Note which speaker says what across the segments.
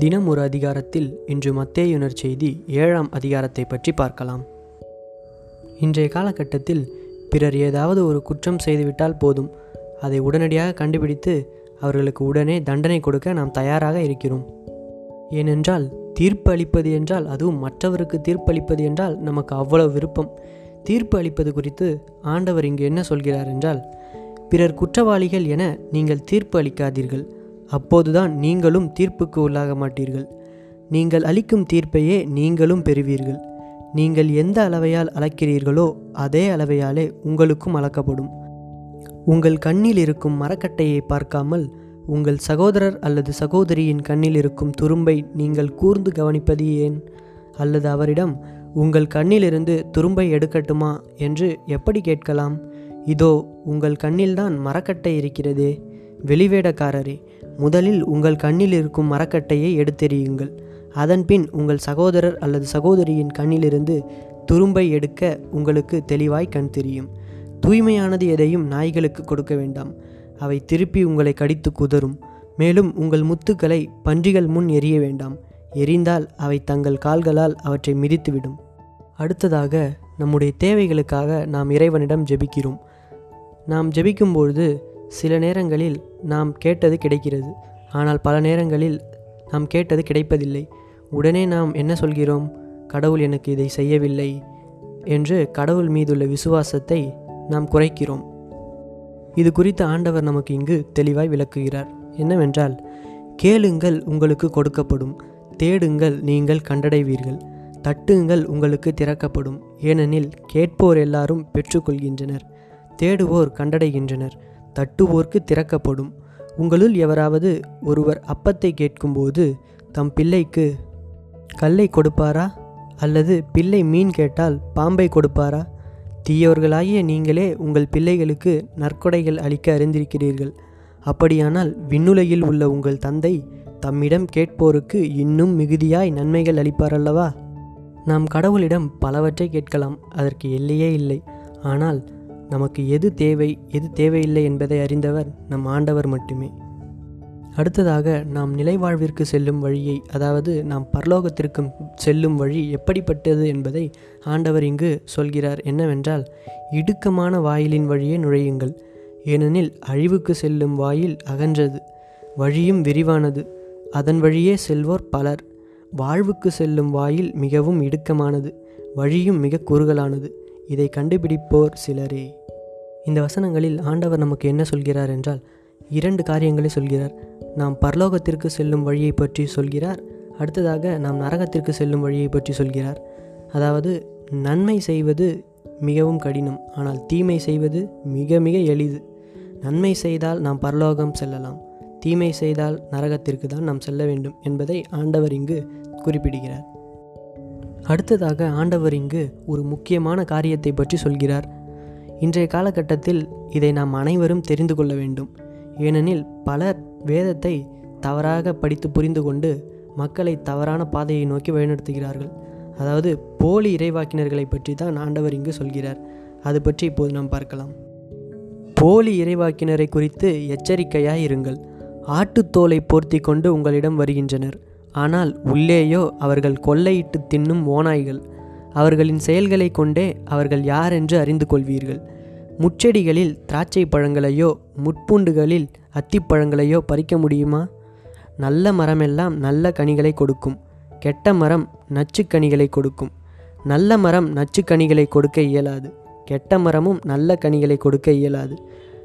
Speaker 1: தினம் ஒரு அதிகாரத்தில் இன்று மத்தேயுனர் செய்தி ஏழாம் அதிகாரத்தை பற்றி பார்க்கலாம். இன்றைய காலகட்டத்தில் பிறர் ஏதாவது ஒரு குற்றம் செய்துவிட்டால் போதும். அதை உடனடியாக கண்டுபிடித்து அவர்களுக்கு உடனே தண்டனை கொடுக்க நாம் தயாராக இருக்கிறோம். ஏனென்றால் தீர்ப்பு அளிப்பது என்றால் அதுவும் மற்றவருக்கு தீர்ப்பு அளிப்பது என்றால் நமக்கு அவ்வளவு விருப்பம். தீர்ப்பு அளிப்பது குறித்து ஆண்டவர் இங்கு என்ன சொல்கிறார் என்றால் பிறர் குற்றவாளிகள் என நீங்கள் தீர்ப்பு அளிக்காதீர்கள். அப்போதுதான் நீங்களும் தீர்ப்புக்கு உள்ளாக மாட்டீர்கள். நீங்கள் அளிக்கும் தீர்ப்பையே நீங்களும் பெறுவீர்கள். நீங்கள் எந்த அளவையால் அளக்கிறீர்களோ அதே அளவையாலே உங்களுக்கும் அளக்கப்படும். உங்கள் கண்ணில் இருக்கும் மரக்கட்டையை பார்க்காமல் உங்கள் சகோதரர் அல்லது சகோதரியின் கண்ணில் இருக்கும் துரும்பை நீங்கள் கூர்ந்து கவனிப்பது ஏன்? அல்லது அவரிடம் உங்கள் கண்ணிலிருந்து துரும்பை எடுக்கட்டுமா? என்று எப்படி கேட்கலாம்? இதோ உங்கள் கண்ணில்தான் மரக்கட்டை இருக்கிறதே. வெளிவேடக்காரரே முதலில் உங்கள் கண்ணில் இருக்கும் மரக்கட்டையை எடுத்தெறியுங்கள். அதன்பின் உங்கள் சகோதரர் அல்லது சகோதரியின் கண்ணிலிருந்து துரும்பை எடுக்க உங்களுக்கு தெளிவாய் கண் தெரியும். தூய்மையானது எதையும் நாய்களுக்கு கொடுக்க வேண்டாம். அவை திருப்பி உங்களை கடித்து குதறும். மேலும் உங்கள் முத்துக்களை பன்றிகள் முன் எரிய வேண்டாம். எரிந்தால் அவை தங்கள் கால்களால் அவற்றை மிதித்துவிடும். அடுத்ததாக நம்முடைய தேவைகளுக்காக நாம் இறைவனிடம் ஜெபிக்கிறோம். நாம் ஜெபிக்கும்பொழுது சில நேரங்களில் நாம் கேட்டது கிடைக்கிறது. ஆனால் பல நேரங்களில் நாம் கேட்டது கிடைப்பதில்லை. உடனே நாம் என்ன சொல்கிறோம்? கடவுள் எனக்கு இதை செய்யவில்லை என்று கடவுள் மீதுள்ள விசுவாசத்தை நாம் குறைக்கிறோம். இது குறித்து ஆண்டவர் நமக்கு இங்கு தெளிவாய் விளக்குகிறார். என்னவென்றால் கேளுங்கள் உங்களுக்கு கொடுக்கப்படும் தேடுங்கள் நீங்கள் கண்டடைவீர்கள் தட்டுங்கள் உங்களுக்கு திறக்கப்படும். ஏனெனில் கேட்போர் எல்லாரும் பெற்றுக்கொள்கின்றனர் தேடுவோர் கண்டடைகின்றனர். தட்டுவோர்க்கு திறக்கப்படும். உங்களுள் எவராவது ஒருவர் அப்பத்தை கேட்கும்போது தம் பிள்ளைக்கு கல்லை கொடுப்பாரா? அல்லது பிள்ளை மீன் கேட்டால் பாம்பை கொடுப்பாரா? தீயவர்களாகிய நீங்களே உங்கள் பிள்ளைகளுக்கு நற்கொடைகள் அளிக்க அறிந்திருக்கிறீர்கள். அப்படியானால் விண்ணுலகில் உள்ள உங்கள் தந்தை தம்மிடம் கேட்போருக்கு இன்னும் மிகுதியாய் நன்மைகள் அளிப்பார் அல்லவா நாம் கடவுளிடம் பலவற்றை கேட்கலாம் அதற்கு எல்லையே இல்லை. ஆனால் நமக்கு எது தேவை எது தேவையில்லை என்பதை அறிந்தவர் நம் ஆண்டவர் மட்டுமே. அடுத்ததாக நாம் நிலைவாழ்விற்கு செல்லும் வழியை அதாவது நாம் பரலோகத்திற்கு செல்லும் வழி எப்படிப்பட்டது என்பதை ஆண்டவர் இங்கு சொல்கிறார். என்னவென்றால் இடுக்கமான வாயிலின் வழியே நுழையுங்கள். ஏனெனில் அழிவுக்கு செல்லும் வாயில் அகன்றது வழியும் விரிவானது அதன் வழியே செல்வோர் பலர். வாழ்வுக்கு செல்லும் வாயில் மிகவும் இடுக்கமானது வழியும் மிக குறுகலானது. இதை கண்டுபிடிப்போர் சிலரே. இந்த வசனங்களில் ஆண்டவர் நமக்கு என்ன சொல்கிறார் என்றால் இரண்டு காரியங்களை சொல்கிறார். நாம் பரலோகத்திற்கு செல்லும் வழியை பற்றி சொல்கிறார். அடுத்ததாக நாம் நரகத்திற்கு செல்லும் வழியை பற்றி சொல்கிறார். அதாவது நன்மை செய்வது மிகவும் கடினம் ஆனால் தீமை செய்வது மிக மிக எளிது. நன்மை செய்தால் நாம் பரலோகம் செல்லலாம். தீமை செய்தால் நரகத்திற்கு தான் நாம் செல்ல வேண்டும் என்பதை ஆண்டவர் இங்கு குறிப்பிடுகிறார். அடுத்ததாக ஆண்டவர் இங்கு ஒரு முக்கியமான காரியத்தை பற்றி சொல்கிறார். இன்றைய காலகட்டத்தில் இதை நாம் அனைவரும் தெரிந்து கொள்ள வேண்டும். ஏனெனில் பலர் வேதத்தை தவறாக படித்து புரிந்து கொண்டு மக்களை தவறான பாதையை நோக்கி வழிநடத்துகிறார்கள். அதாவது போலி இறைவாக்கினர்களை பற்றி தான் ஆண்டவர் இங்கு சொல்கிறார். அது பற்றி இப்போது நாம் பார்க்கலாம். போலி இறைவாக்கினரை குறித்து எச்சரிக்கையாய் இருங்கள். ஆட்டுத்தோலை போர்த்தி கொண்டு உங்களிடம் வருகின்றனர். ஆனால் உள்ளேயோ அவர்கள் கொள்ளையிட்டு தின்னும் ஓநாய்கள். அவர்களின் செயல்களை கொண்டே அவர்கள் யார் என்று அறிந்து கொள்வீர்கள்? முச்செடிகளில் திராட்சை பழங்களையோ முட்பூண்டுகளில் அத்திப்பழங்களையோ பறிக்க முடியுமா? நல்ல மரமெல்லாம் நல்ல கனிகளை கொடுக்கும். கெட்ட மரம் நச்சுக்கனிகளை கொடுக்கும். நல்ல மரம் நச்சுக்கனிகளை கொடுக்க இயலாது. கெட்ட மரமும் நல்ல கனிகளை கொடுக்க இயலாது.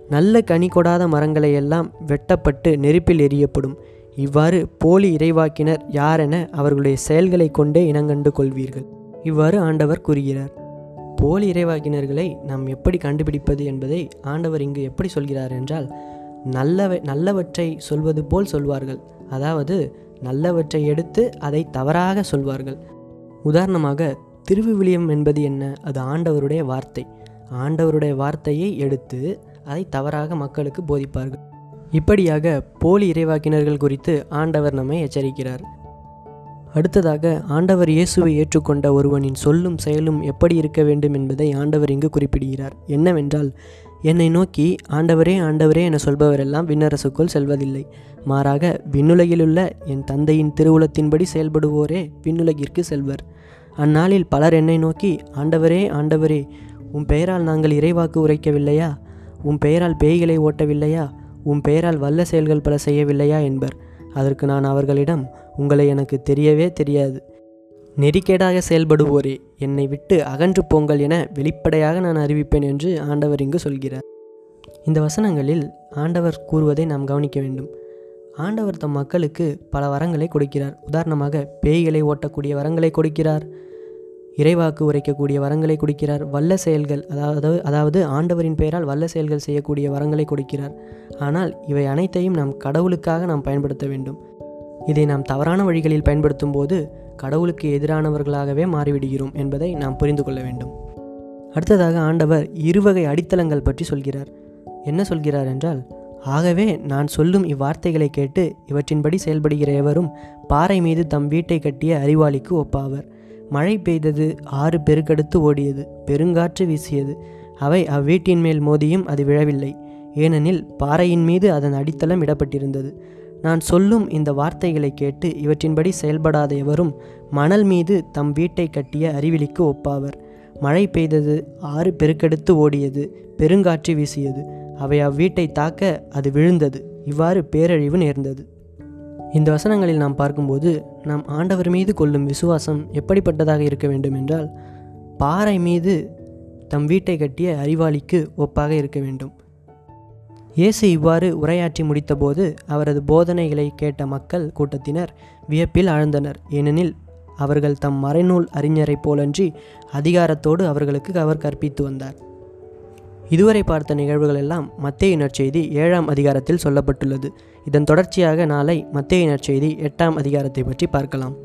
Speaker 1: நல்ல கனி கொடாத மரங்களை எல்லாம் வெட்டப்பட்டு நெருப்பில் எரியப்படும். இவ்வாறு போலி இறைவாக்கினர் யாரென அவர்களுடைய செயல்களை கொண்டே இனங்கண்டு கொள்வீர்கள். இவ்வாறு ஆண்டவர் கூறுகிறார். போலி இறைவாக்கினர்களை நாம் எப்படி கண்டுபிடிப்பது என்பதை ஆண்டவர் இங்கு எப்படி சொல்கிறார் என்றால் நல்லவை நல்லவற்றை சொல்வது போல் சொல்வார்கள். அதாவது நல்லவற்றை எடுத்து அதை தவறாக சொல்வார்கள். உதாரணமாக திருவிவிலியம் என்பது என்ன? அது ஆண்டவருடைய வார்த்தை. ஆண்டவருடைய வார்த்தையை எடுத்து அதை தவறாக மக்களுக்கு போதிப்பார்கள். இப்படியாக போலி இறைவாக்கினர்கள் குறித்து ஆண்டவர் நம்மை எச்சரிக்கிறார். அடுத்ததாக ஆண்டவர் இயேசுவை ஏற்றுக்கொண்ட ஒருவனின் சொல்லும் செயலும் எப்படி இருக்க வேண்டும் என்பதை ஆண்டவர் இங்கு குறிப்பிடுகிறார். என்னவென்றால் என்னை நோக்கி ஆண்டவரே ஆண்டவரே என சொல்பவரெல்லாம் விண்ணரசுக்குள் செல்வதில்லை. மாறாக விண்ணுலகிலுள்ள என் தந்தையின் திருவுளத்தின்படி செயல்படுவோரே விண்ணுலகிற்கு செல்வர். அந்நாளில் பலர் என்னை நோக்கி ஆண்டவரே ஆண்டவரே உன் பெயரால் நாங்கள் இறைவாக்கு உரைக்கவில்லையா? உன் பெயரால் பேய்களை ஓட்டவில்லையா? உம் பெயரால் வல்ல செயல்கள் பல செய்யவில்லையா என்பர். அதற்கு நான் அவர்களிடம் உங்களை எனக்கு தெரியவே தெரியாது. நெறிக்கேடாக செயல்படுவோரே என்னை விட்டு அகன்று போங்கள் என வெளிப்படையாக நான் அறிவிப்பேன் என்று ஆண்டவர் இங்கு சொல்கிறார். இந்த வசனங்களில் ஆண்டவர் கூறுவதை நாம் கவனிக்க வேண்டும். ஆண்டவர் தம் மக்களுக்கு பல வரங்களை கொடுக்கிறார். உதாரணமாக பேய்களை ஓட்டக்கூடிய வரங்களை கொடுக்கிறார். இறைவாக்கு உரைக்கக்கூடிய வரங்களை கொடுக்கிறார். வல்ல செயல்கள் அதாவது அதாவது ஆண்டவரின் பெயரால் வல்ல செயல்கள் செய்யக்கூடிய வரங்களை கொடுக்கிறார். ஆனால் இவை அனைத்தையும் நாம் கடவுளுக்காக நாம் பயன்படுத்த வேண்டும். இதை நாம் தவறான வழிகளில் பயன்படுத்தும் போது கடவுளுக்கு எதிரானவர்களாகவே மாறிவிடுகிறோம் என்பதை நாம் புரிந்து கொள்ள வேண்டும். அடுத்ததாக ஆண்டவர் இருவகை அடித்தளங்கள் பற்றி சொல்கிறார். என்ன சொல்கிறார் என்றால் ஆகவே நான் சொல்லும் இவ்வார்த்தைகளை கேட்டு இவற்றின்படி செயல்படுகிற எவரும் பாறை மீது தம் வீட்டை கட்டிய அறிவாளிக்கு ஒப்பாவர். மழை பெய்தது ஆறு பெருக்கெடுத்து ஓடியது பெருங்காற்று வீசியது. அவை அவ்வீட்டின் மேல் மோதியும் அது விழவில்லை. ஏனெனில் பாறையின் மீது அதன் அடித்தளம் இடப்பட்டிருந்தது. நான் சொல்லும் இந்த வார்த்தைகளை கேட்டு இவற்றின்படி செயல்படாத எவரும் மணல் மீது தம் வீட்டை கட்டிய அறிவிலிக்கு ஒப்பாவர். மழை பெய்தது ஆறு பெருக்கெடுத்து ஓடியது பெருங்காற்று வீசியது. அவை அவ்வீட்டை தாக்க அது விழுந்தது. இவ்வாறு பேரழிவு நேர்ந்தது. இந்த வசனங்களில் நாம் பார்க்கும்போது நாம் ஆண்டவர் மீது கொள்ளும் விசுவாசம் எப்படிப்பட்டதாக இருக்க வேண்டும் என்றால் பாறை மீது தம் வீட்டை கட்டிய அறிவாளிக்கு ஒப்பாக இருக்க வேண்டும். இயேசு இவ்வாறு உரையாற்றி முடித்தபோது அவரது போதனைகளை கேட்ட மக்கள் கூட்டத்தினர் வியப்பில் ஆழ்ந்தனர். ஏனெனில் அவர்கள் தம் மறைநூல் அறிஞரைப் போலன்றி அதிகாரத்தோடு அவர்களுக்கு அவர் கற்பித்து வந்தார். இதுவரை பார்த்த நிகழ்வுகள் எல்லாம் மத்திய நற்செய்தி ஏழாம் அதிகாரத்தில் சொல்லப்பட்டுள்ளது. இதன் தொடர்ச்சியாக நாளை மத்திய நற்செய்தி எட்டாம் அதிகாரத்தை பற்றி பார்க்கலாம்.